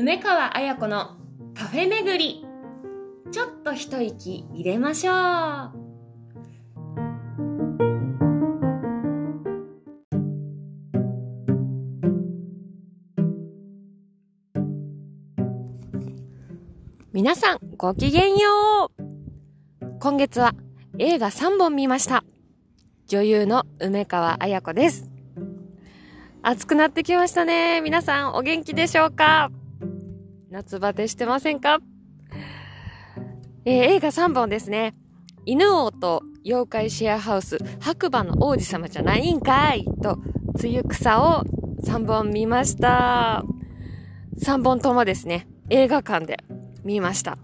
梅川彩子のカフェ巡り。ちょっと一息入れましょう。皆さんごきげんよう。今月は映画3本見ました。女優の梅川彩子です。暑くなってきましたね。皆さんお元気でしょうか？夏バテしてませんか、えー、映画3本ですね。犬王と妖怪シェアハウス白馬の王子様じゃないんかいと、梅雨草を3本見ました。3本ともですね、映画館で見ました。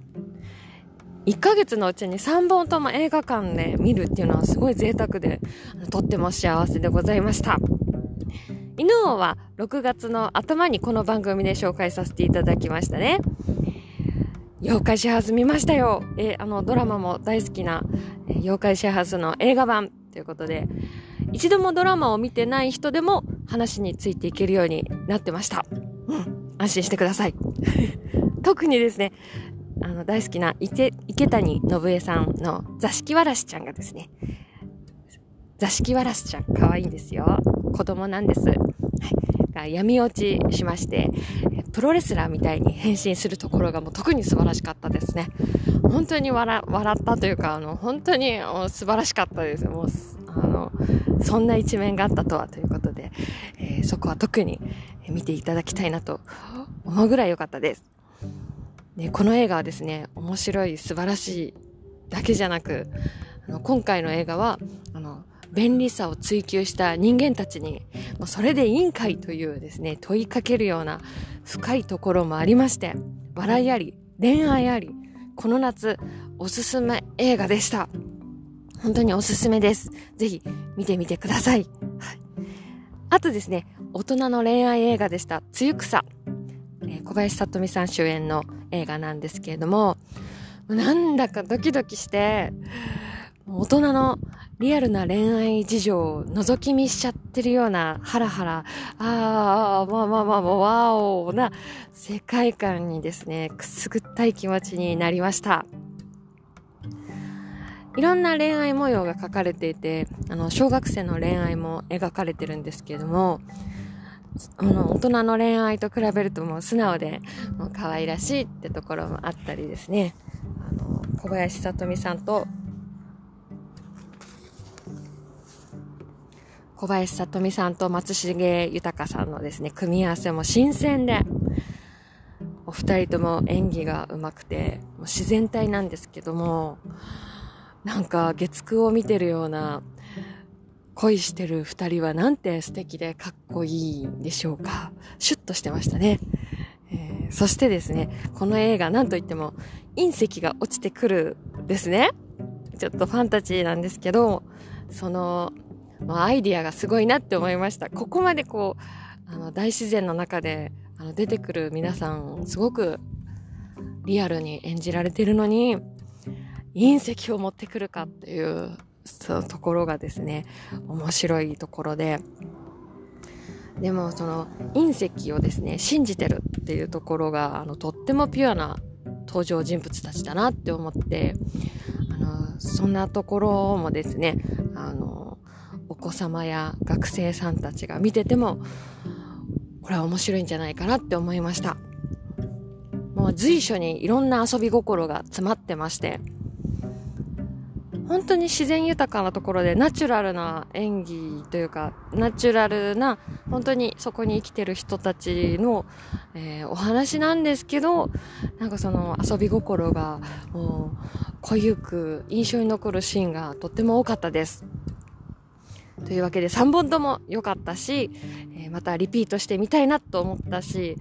1ヶ月のうちに3本とも映画館で見るっていうのはすごい贅沢で、とっても幸せでございました。犬王は6月の頭にこの番組で紹介させていただきましたね。妖怪シェアハウス見ましたよ。えあの、ドラマも大好きな、え妖怪シェアハウスの映画版ということで、一度もドラマを見てない人でも話についていけるようになってました。うん、安心してください。特にですね、あの、大好きな池池谷信江さんの座敷わらしちゃんがですね、座敷わらしちゃん、可愛いんですよ。子供なんです。はいが闇落ちしまして、プロレスラーみたいに変身するところがもう特に素晴らしかったですね。本当に笑笑ったというか、あの、本当に素晴らしかったです。もう、あの、そんな一面があったとはということで、えー、そこは特に見ていただきたいなと思うぐらい良かったです。で、この映画はですね、面白い、素晴らしいだけじゃなく、あの今回の映画は、あの、便利さを追求した人間たちに、もうそれでいいんかいというですね、問いかけるような深いところもありまして、笑いあり、恋愛あり、この夏、おすすめ映画でした。本当におすすめです。ぜひ見てみてください。はい、あとですね、大人の恋愛映画でした、つゆくさ。え、小林聡美さん主演の映画なんですけれども、なんだかドキドキして、大人のリアルな恋愛事情を覗き見しちゃってるようなハラハラ、ああ、まあまあまあ、わおな世界観にですね、くすぐったい気持ちになりました。いろんな恋愛模様が書かれていて、あの、小学生の恋愛も描かれてるんですけれども、あの、大人の恋愛と比べるともう素直で、もう可愛らしいってところもあったりですね、あの、小林さとみさんと小林さとみさんと松重豊さんのですね、組み合わせも新鮮で、お二人とも演技が上手くて、もう自然体なんですけども、なんか月9を見てるような恋してる二人はなんて素敵でかっこいいでしょうか。シュッとしてましたね。えー、そしてですね、この映画なんといっても隕石が落ちてくるですね。ちょっとファンタジーなんですけど、そのアイディアがすごいなって思いました。ここまでこう、あの、大自然の中で、あの、出てくる皆さん、すごくリアルに演じられてるのに、隕石を持ってくるかっていう、そのところがですね、面白いところで、でもその隕石をですね、信じてるっていうところが、あの、とってもピュアな登場人物たちだなって思って、あの、そんなところもですね、あの、お子様や学生さんたちが見てても、これは面白いんじゃないかなって思いました。もう随所にいろんな遊び心が詰まってまして、本当に自然豊かなところでナチュラルな演技というか、ナチュラルな、本当にそこに生きてる人たちの、えー、お話なんですけど、なんかその遊び心が、もう、濃ゆく印象に残るシーンがとっても多かったです。というわけで3本とも良かったし、えー、またリピートしてみたいなと思ったし、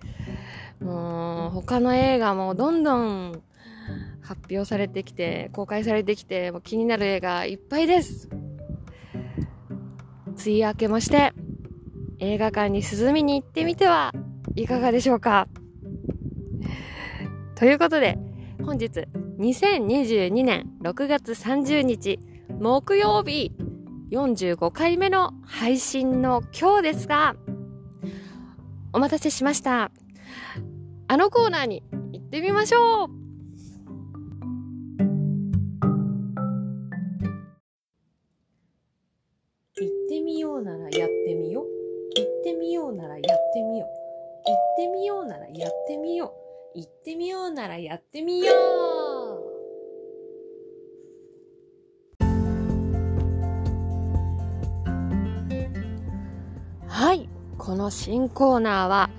もう他の映画もどんどん発表されてきて、公開されてきて、もう気になる映画いっぱいです。梅雨明けもして、映画館に涼みに行ってみてはいかがでしょうかということで、本日2022年6月30日木曜日45回目の配信の今日ですが、お待たせしました。あのコーナーに行ってみましょう行ってみようならやってみよう。行ってみようならやってみよう。行ってみようならやってみよう。行ってみようならやってみよう。の新コーナーは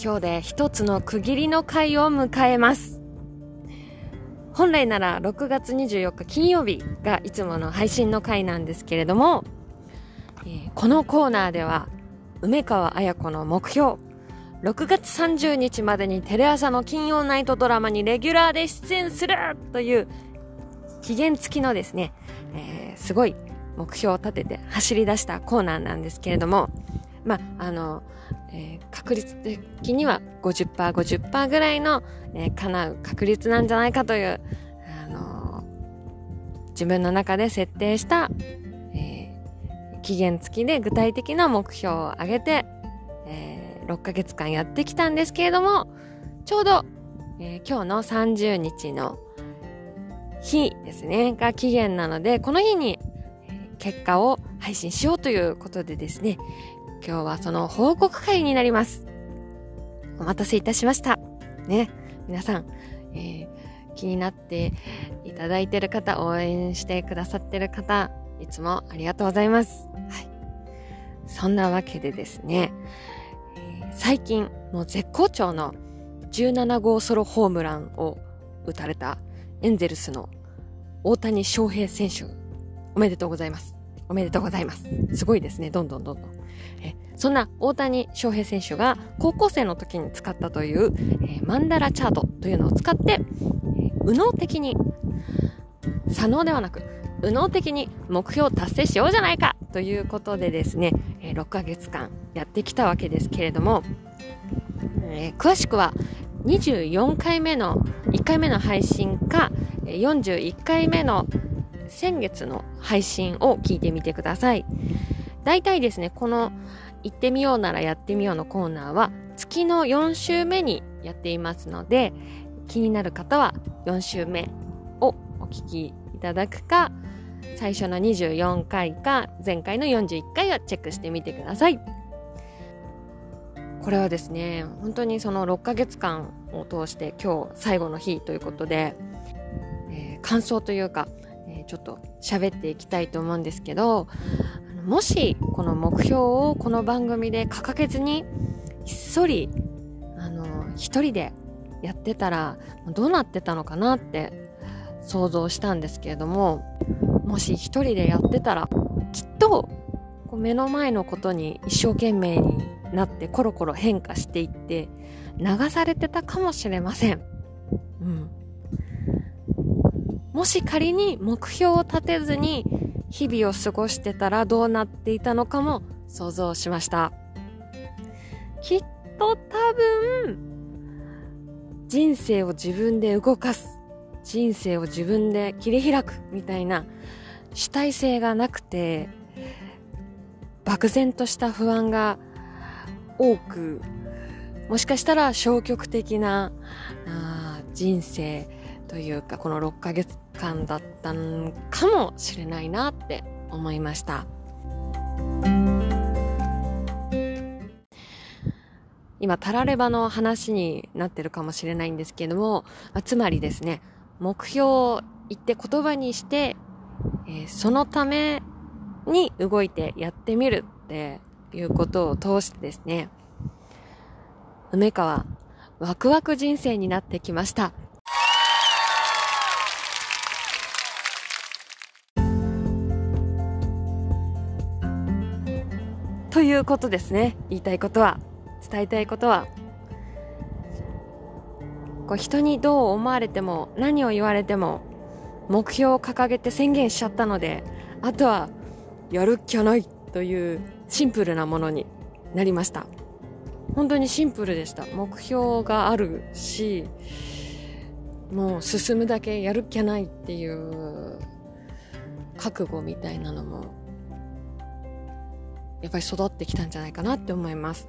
今日で一つの区切りの回を迎えます。本来なら6月24日金曜日がいつもの配信の回なんですけれども、えこのコーナーでは梅川彩子の目標6月30日までにテレ朝の金曜ナイトドラマにレギュラーで出演するという期限付きのですね、えーすごい目標を立てて走り出したコーナーなんですけれども、まあ、あの、えー確率的には50%、50%ぐらいの、えー叶う確率なんじゃないかという、あの自分の中で設定した、えー期限付きで具体的な目標を上げて、えー6ヶ月間やってきたんですけれども、ちょうど、えー今日の30日の日ですね、が期限なので、この日に、結果を配信しようということでですね、今日はその報告会になります。お待たせいたしました。ね、皆さん、えー気になっていただいている方、応援してくださっている方、いつもありがとうございます。はい。そんなわけでですね、えー最近、もう絶好調の17号ソロホームランを打たれたエンゼルスの大谷翔平選手、おめでとうございます。おめでとうございます。すごいですね。どんどんどんどん。えそんな大谷翔平選手が高校生の時に使ったという、えーマンダラチャートというのを使って、え右脳的に、左脳ではなく、右脳的に目標を達成しようじゃないかということでですね、え6ヶ月間やってきたわけですけれども、えー詳しくは24回目の、1回目の配信か、41回目の先月の配信を聞いてみてください。大体ですね、この行ってみようならやってみようのコーナーは月の4週目にやっていますので、気になる方は4週目をお聞きいただくか、最初の24回か前回の41回をチェックしてみてください。これはですね、本当にその6ヶ月間を通して今日最後の日ということで、えー感想というか、ちょっと喋っていきたいと思うんですけど、もしこの目標をこの番組で掲げずにひっそりあの一人でやってたらどうなってたのかなって想像したんですけれどももし一人でやってたらきっとこう目の前のことに一生懸命になってコロコロ変化していって流されてたかもしれません。うん。もし仮に目標を立てずに日々を過ごしてたらどうなっていたのかも想像しました。きっと多分、人生を自分で動かす。人生を自分で切り開くみたいな主体性がなくて、漠然とした不安が多く、もしかしたら消極的な人生というか、この6ヶ月間だったんかもしれないなって思いました。今、タラレバの話になってるかもしれないんですけども、あつまりですね、目標を言って言葉にして、えーそのために動いてやってみるっていうことを通してですね、梅川、ワクワク人生になってきました。いうことですね。言いたいことは、伝えたいことは、こう人にどう思われても、何を言われても、目標を掲げて宣言しちゃったので、あとは、やるっきゃないというシンプルなものになりました。本当にシンプルでした。目標があるし、もう進むだけやるっきゃないっていう覚悟みたいなのも、やっぱり育ってきたんじゃないかなって思います。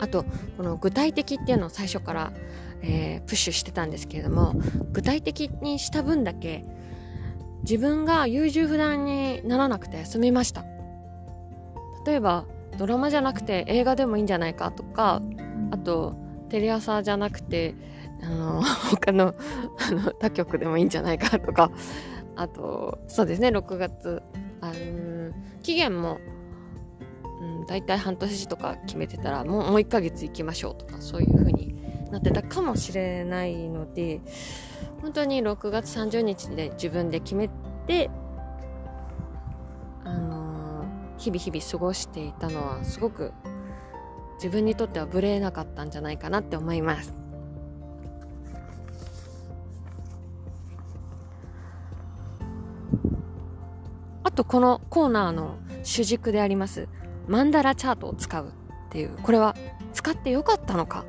あとこの具体的っていうのを最初から、えー、プッシュしてたんですけれども具体的にした分だけ自分が優柔不断にならなくて済みました例えばドラマじゃなくて映画でもいいんじゃないかとかあとテレ朝じゃなくてあの 他のあの他局でもいいんじゃないかとかあとそうですね6月あの期限も、うん、大体半年とか決めてたらもうもう1ヶ月行きましょうとかそういう風になってたかもしれないので本当に6月30日で自分で決めてあのー、日々日々過ごしていたのはすごく自分にとっては無礼なかったんじゃないかなって思います。あとこのコーナーの主軸でありますマンダラチャートを使うっていう。これは使ってよかったのか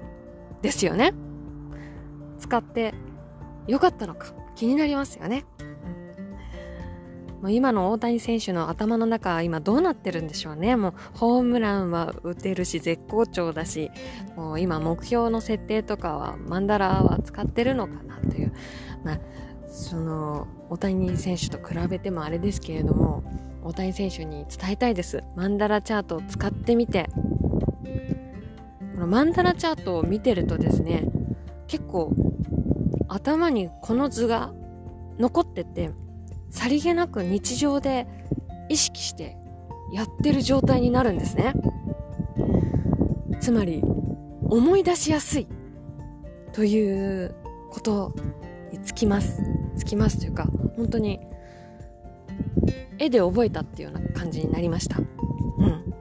ですよね。使ってよかったのか。気になりますよね、もう今の大谷選手の頭の中は今どうなってるんでしょうね。もうホームランは打てるし絶好調だしもう今目標の設定とかはマンダラは使ってるのかなという。まあその大谷選手と比べてもあれですけれども大谷選手に伝えたいです。マンダラチャートを使ってみて。このマンダラチャートを見てるとですね結構頭にこの図が残っててさりげなく日常で意識してやってる状態になるんですね。つまり思い出しやすいということにつきます。つきますというか本当に絵で覚えたっていうような感じになりました。うん。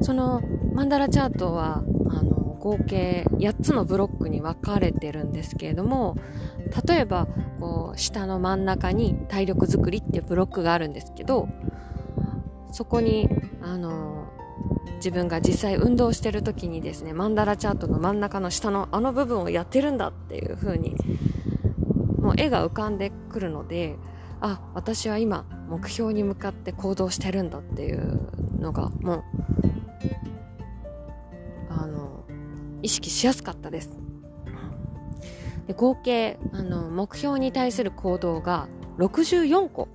そのマンダラチャートはあの合計8つのブロックに分かれてるんですけれども例えばこう下の真ん中に体力づくりっていうブロックがあるんですけどそこにあの自分が実際運動してる時にですねマンダラチャートの真ん中の下のあの部分をやってるんだっていう風にもう絵が浮かんでくるのであ私は今目標に向かって行動してるんだっていうのがもうあの意識しやすかったです。で合計あの目標に対する行動が64個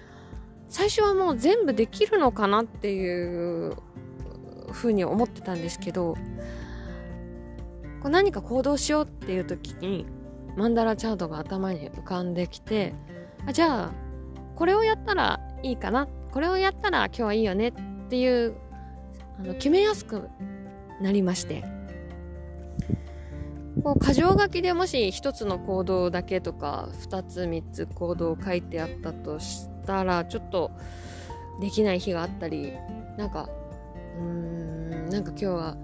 最初はもう全部できるのかなっていうふうに思ってたんですけどこう何か行動しようっていう時にマンダラチャートが頭に浮かんできてあじゃあこれをやったらいいかなこれをやったら今日はいいよねっていうあの決めやすくなりまして。こう箇条書きでもし1つの行動だけとか2つ3つ行動書いてあったとしたらちょっとできない日があったりなんかうーんなんか今日は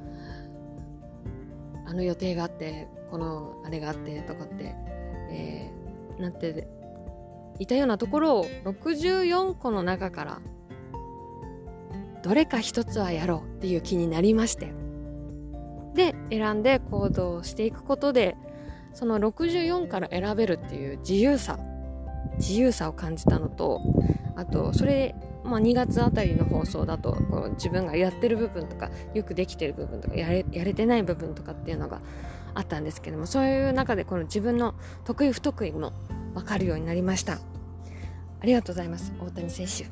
あの予定があってこのあれがあってとかって、えー、なっていたようなところを64個の中からどれか一つはやろうっていう気になりまして。で選んで行動していくことでその64から選べるっていう自由さ自由さを感じたのとあとそれ、まあ、2月あたりの放送だとこう自分がやってる部分とかよくできてる部分とかやれやれてない部分とかっていうのがあったんですけどもそういう中でこの自分の得意不得意も分かるようになりました。ありがとうございます大谷選手。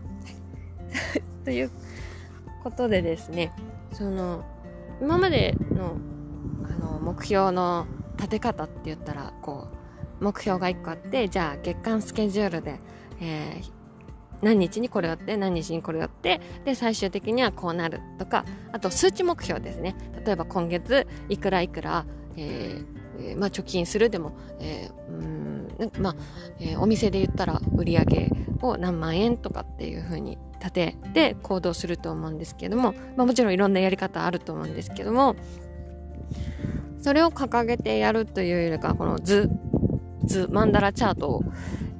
ということでですねその今までのあの目標の立て方って言ったらこう目標が1個あってじゃあ月間スケジュールで、えー、何日にこれをやって何日にこれをやってで最終的にはこうなるとかあと数値目標ですね。例えば今月いくらいくら、え、まあ、貯金するでも、えー、うんまあえー、お店で言ったら売り上げを何万円とかっていうふうに立てて行動すると思うんですけども、まあ、もちろんいろんなやり方あると思うんですけどもそれを掲げてやるというよりかこの図図マンダラチャートを、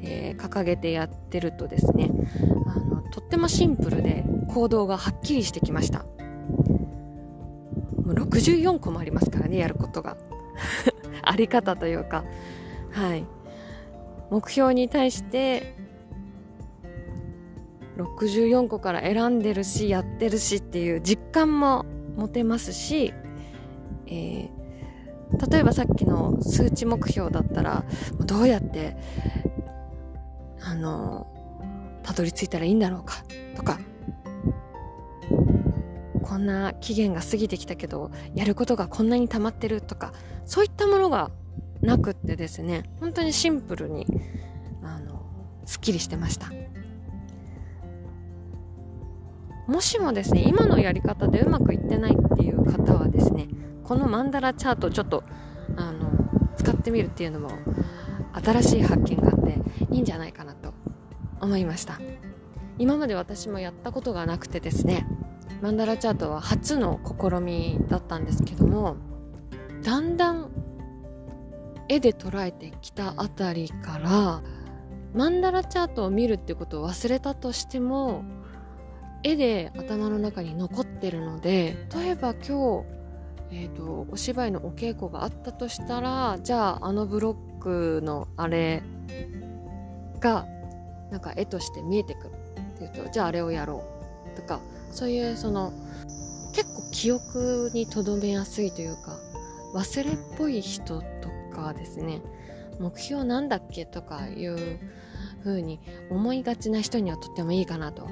えー、掲げてやってるとですねあのとってもシンプルで行動がはっきりしてきました。もう64個もありますからねやることが。あり方というか。はい。目標に対して64個から選んでるしやってるしっていう実感も持てますし、えー、例えばさっきの数値目標だったら、どうやって、あの、たどり着いたらいいんだろうか、とか、こんな期限が過ぎてきたけど、やることがこんなに溜まってるとか、そういったものがなくってですね、本当にシンプルに、あの、すっきりしてました。もしもですね、今のやり方でうまくいってないっていう方はですね、このマンダラチャートちょっと、あの、使ってみるっていうのも、新しい発見があっていいんじゃないかなと思いました。今まで私もやったことがなくてですね、マンダラチャートは初の試みだったんですけども、だんだん絵で捉えてきたあたりから、マンダラチャートを見るってことを忘れたとしても、絵で頭の中に残ってるので例えば今日、えーと、お芝居のお稽古があったとしたらじゃああのブロックのあれがなんか絵として見えてくるっていうとじゃああれをやろうとかそういうその結構記憶に留めやすいというか忘れっぽい人とかですね目標なんだっけとかいう風に思いがちな人にはとってもいいかなと。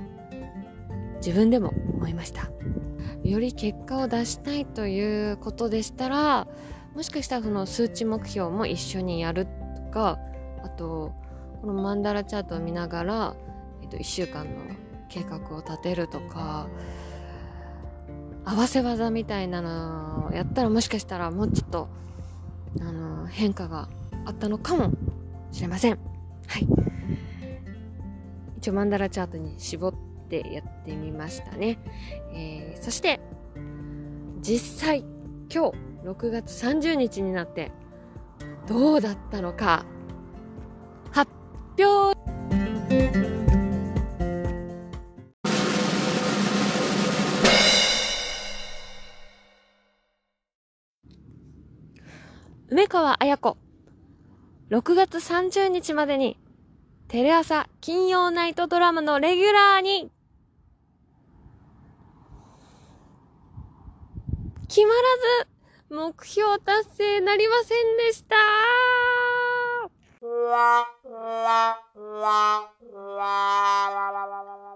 自分でも思いました。より結果を出したいということでしたらもしかしたらその数値目標も一緒にやるとかあとこのマンダラチャートを見ながら、えっと、1週間の計画を立てるとか合わせ技みたいなのをやったらもしかしたらもうちょっとあの変化があったのかもしれませんはい一応マンダラチャートに絞ってやってみましたね。えー、そして、実際、今日、6月30日になって、どうだったのか、発表梅川綾子、6月30日までにテレ朝金曜ナイトドラマのレギュラーに。決まらず、目標達成なりませんでした。応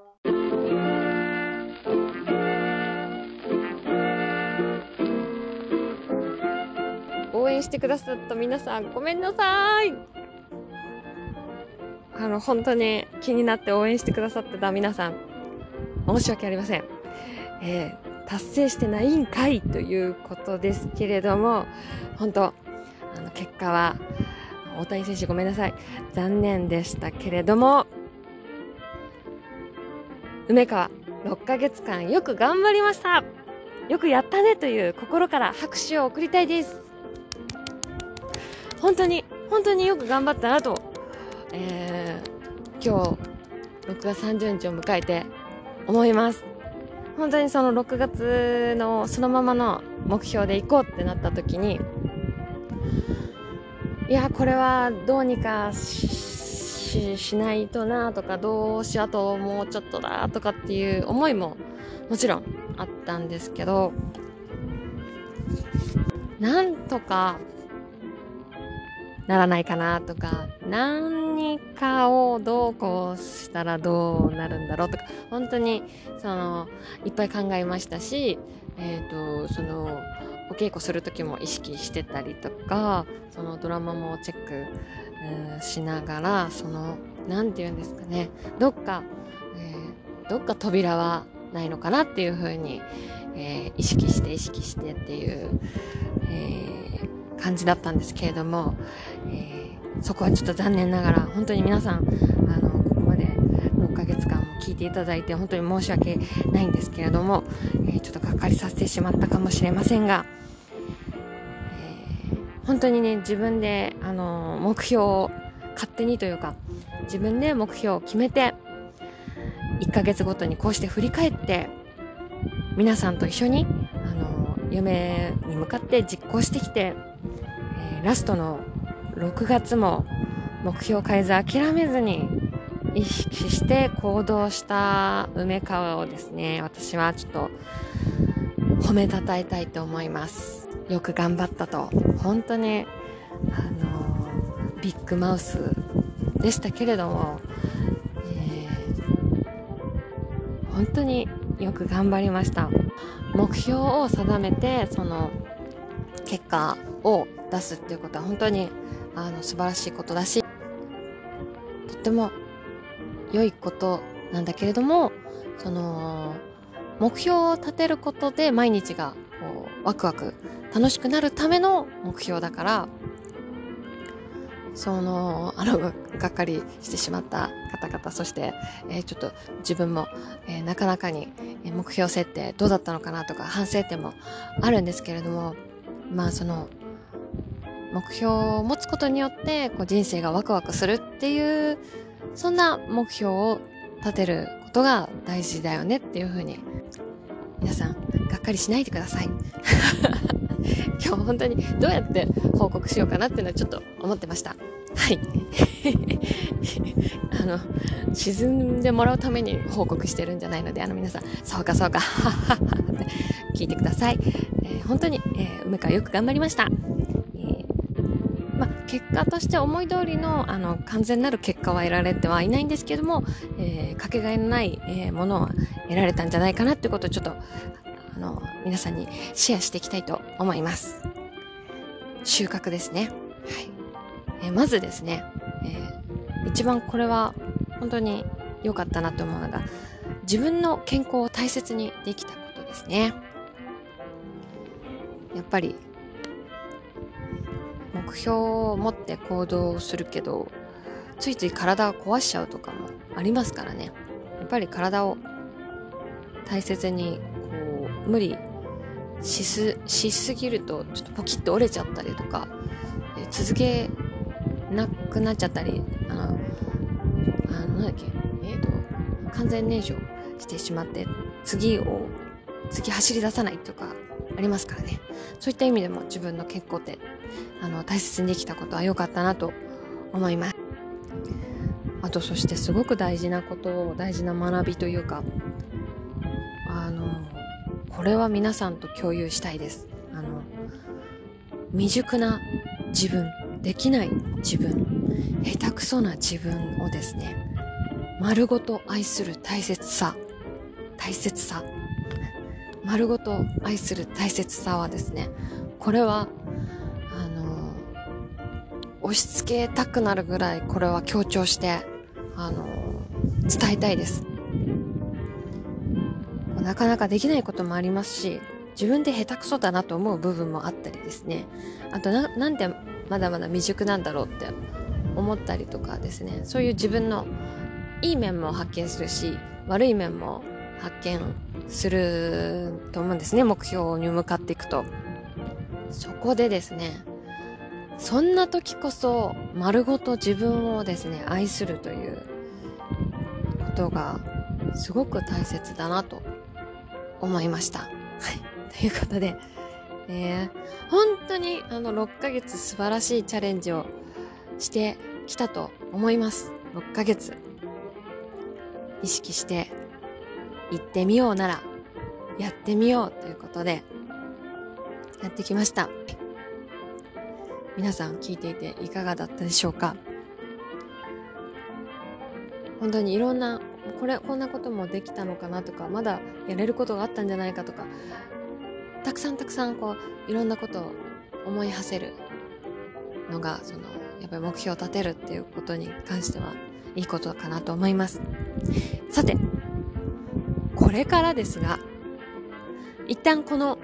援してくださった皆さんごめんなさいあの本当に気になって応援してくださってた皆さん申し訳ありません、えー達成してないんかいということですけれども、本当、あの、結果は、大谷選手ごめんなさい。残念でしたけれども、梅川、6ヶ月間よく頑張りましたよくやったねという心から拍手を送りたいです。本当に、本当によく頑張ったなと、えー、今日、6月30日を迎えて思います。本当にその6月のそのままの目標で行こうってなった時にいやこれはどうにかししないとなとかどうしあともうちょっとだとかっていう思いももちろんあったんですけどなんとかならないかなとか何かをどうこうしたらどうなるんだろうとか本当にそのいっぱい考えましたし、えーと、そのお稽古する時も意識してたりとかそのドラマもチェック、しながらその何て言うんですかねどっか、えー、どっか扉はないのかなっていうふうに、えー、意識して意識してっていう、えー、感じだったんですけれども、えー、そこはちょっと残念ながら本当に皆さんあのここまで6ヶ月間も聞いていただいて本当に申し訳ないんですけれども、えー、ちょっとがっかりさせてしまったかもしれませんが、えー、本当にね自分であの目標を勝手にというか自分で目標を決めて1ヶ月ごとにこうして振り返って皆さんと一緒にあの夢に向かって実行してきて、えー、ラストの6月も目標を変えず諦めずに意識して行動した梅川をですね私はちょっと褒めたたえたいと思います。よく頑張ったと。本当に、あの、ビッグマウスでしたけれども、えー、本当によく頑張りました。目標を定めて、その、結果を出すっていうことは本当にあの素晴らしいことだし、とっても良いことなんだけれども、その、目標を立てることで毎日がこうワクワク楽しくなるための目標だから、その、あの、がっかりしてしまった方々、そして、えー、ちょっと自分も、えー、なかなかに目標設定どうだったのかなとか反省点もあるんですけれども、まあその、目標を持つことによってこう人生がワクワクするっていうそんな目標を立てることが大事だよねっていうふうに皆さんがっかりしないでください。今日本当にどうやって報告しようかなっていうのはちょっと思ってました。はい。あの沈んでもらうために報告してるんじゃないのであの皆さん。そうかそうか。って聞いてください、えー、本当に、えー、梅川よく頑張りました。結果として思い通りのあの完全なる結果は得られてはいないんですけども、えー、かけがえのない、えー、ものは得られたんじゃないかなってことをちょっとあの皆さんにシェアしていきたいと思います。収穫ですね。はい。えー、まずですね、えー、一番これは本当に良かったなと思うのが、自分の健康を大切にできたことですね。やっぱり目標を持って行動するけどついつい体を壊しちゃうとかもありますからね。やっぱり体を大切にこう無理しすしすぎるとちょっとポキッと折れちゃったりとか、え続けなくなっちゃったりあのあのなんだっけえっ、ー、と完全燃焼してしまって次を次走り出さないとかありますからね。そういった意味でも自分の健康ってあの大切にできたことは良かったなと思います。あとそしてすごく大事なことを大事な学びというかあのこれは皆さんと共有したいです。あの未熟な自分できない自分下手くそな自分をですね丸ごと愛する大切さ大切さ丸ごと愛する大切さはですねこれはあの押し付けたくなるぐらいこれは強調してあの伝えたいです。なかなかできないこともありますし自分で下手くそだなと思う部分もあったりですね。あとななんでまだまだ未熟なんだろうって思ったりとかですね。そういう自分のいい面も発見するし悪い面も発見すると思うんですね目標に向かっていくとそこでですねそんな時こそ丸ごと自分をですね愛するということがすごく大切だなと思いました。はい。ということで、えー、本当にあの6ヶ月素晴らしいチャレンジをしてきたと思います。6ヶ月。意識して行ってみようならやってみようということでやってきました。皆さん聞いていていかがだったでしょうか？本当にいろんなこれこんなこともできたのかなとかまだやれることがあったんじゃないかとかたくさんたくさんこういろんなことを思い馳せるのがそのやっぱり目標を立てるっていうことに関してはいいことかなと思いますさてこれからですが一旦この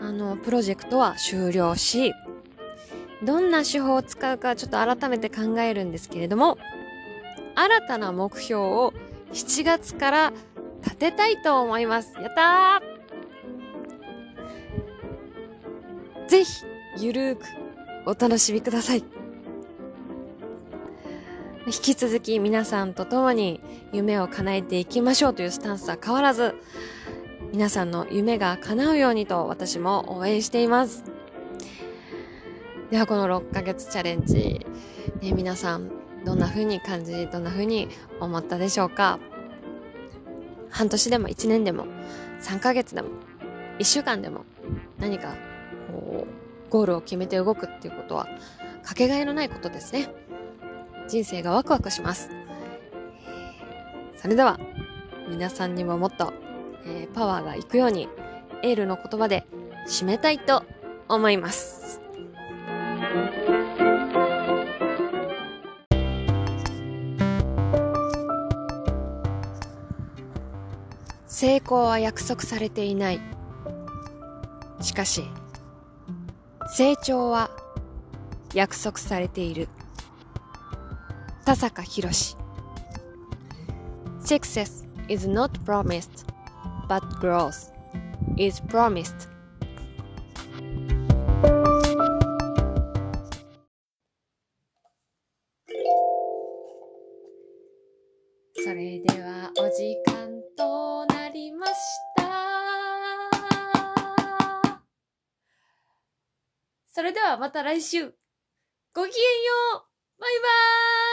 あのプロジェクトは終了しどんな手法を使うかちょっと改めて考えるんですけれども新たな目標を7月から立てたいと思います。やったーぜひ、ゆるーくお楽しみください。引き続き皆さんと共に夢を叶えていきましょうというスタンスは変わらず、皆さんの夢が叶うようにと私も応援しています。ではこの6ヶ月チャレンジ、ね、皆さんどんな風に感じ、どんな風に思ったでしょうか半年でも1年でも3ヶ月でも一週間でも何か、こう、ゴールを決めて動くっていうことは、かけがえのないことですね。人生がワクワクします。それでは、皆さんにももっと、えー、パワーがいくように、エールの言葉で締めたいと思います。成功は約束されていない。しかし、成長は約束されている。田坂博 Success is not promised, but growth is promised. それではお時間となりました。それではまた来週。ごきげんようバイバーイ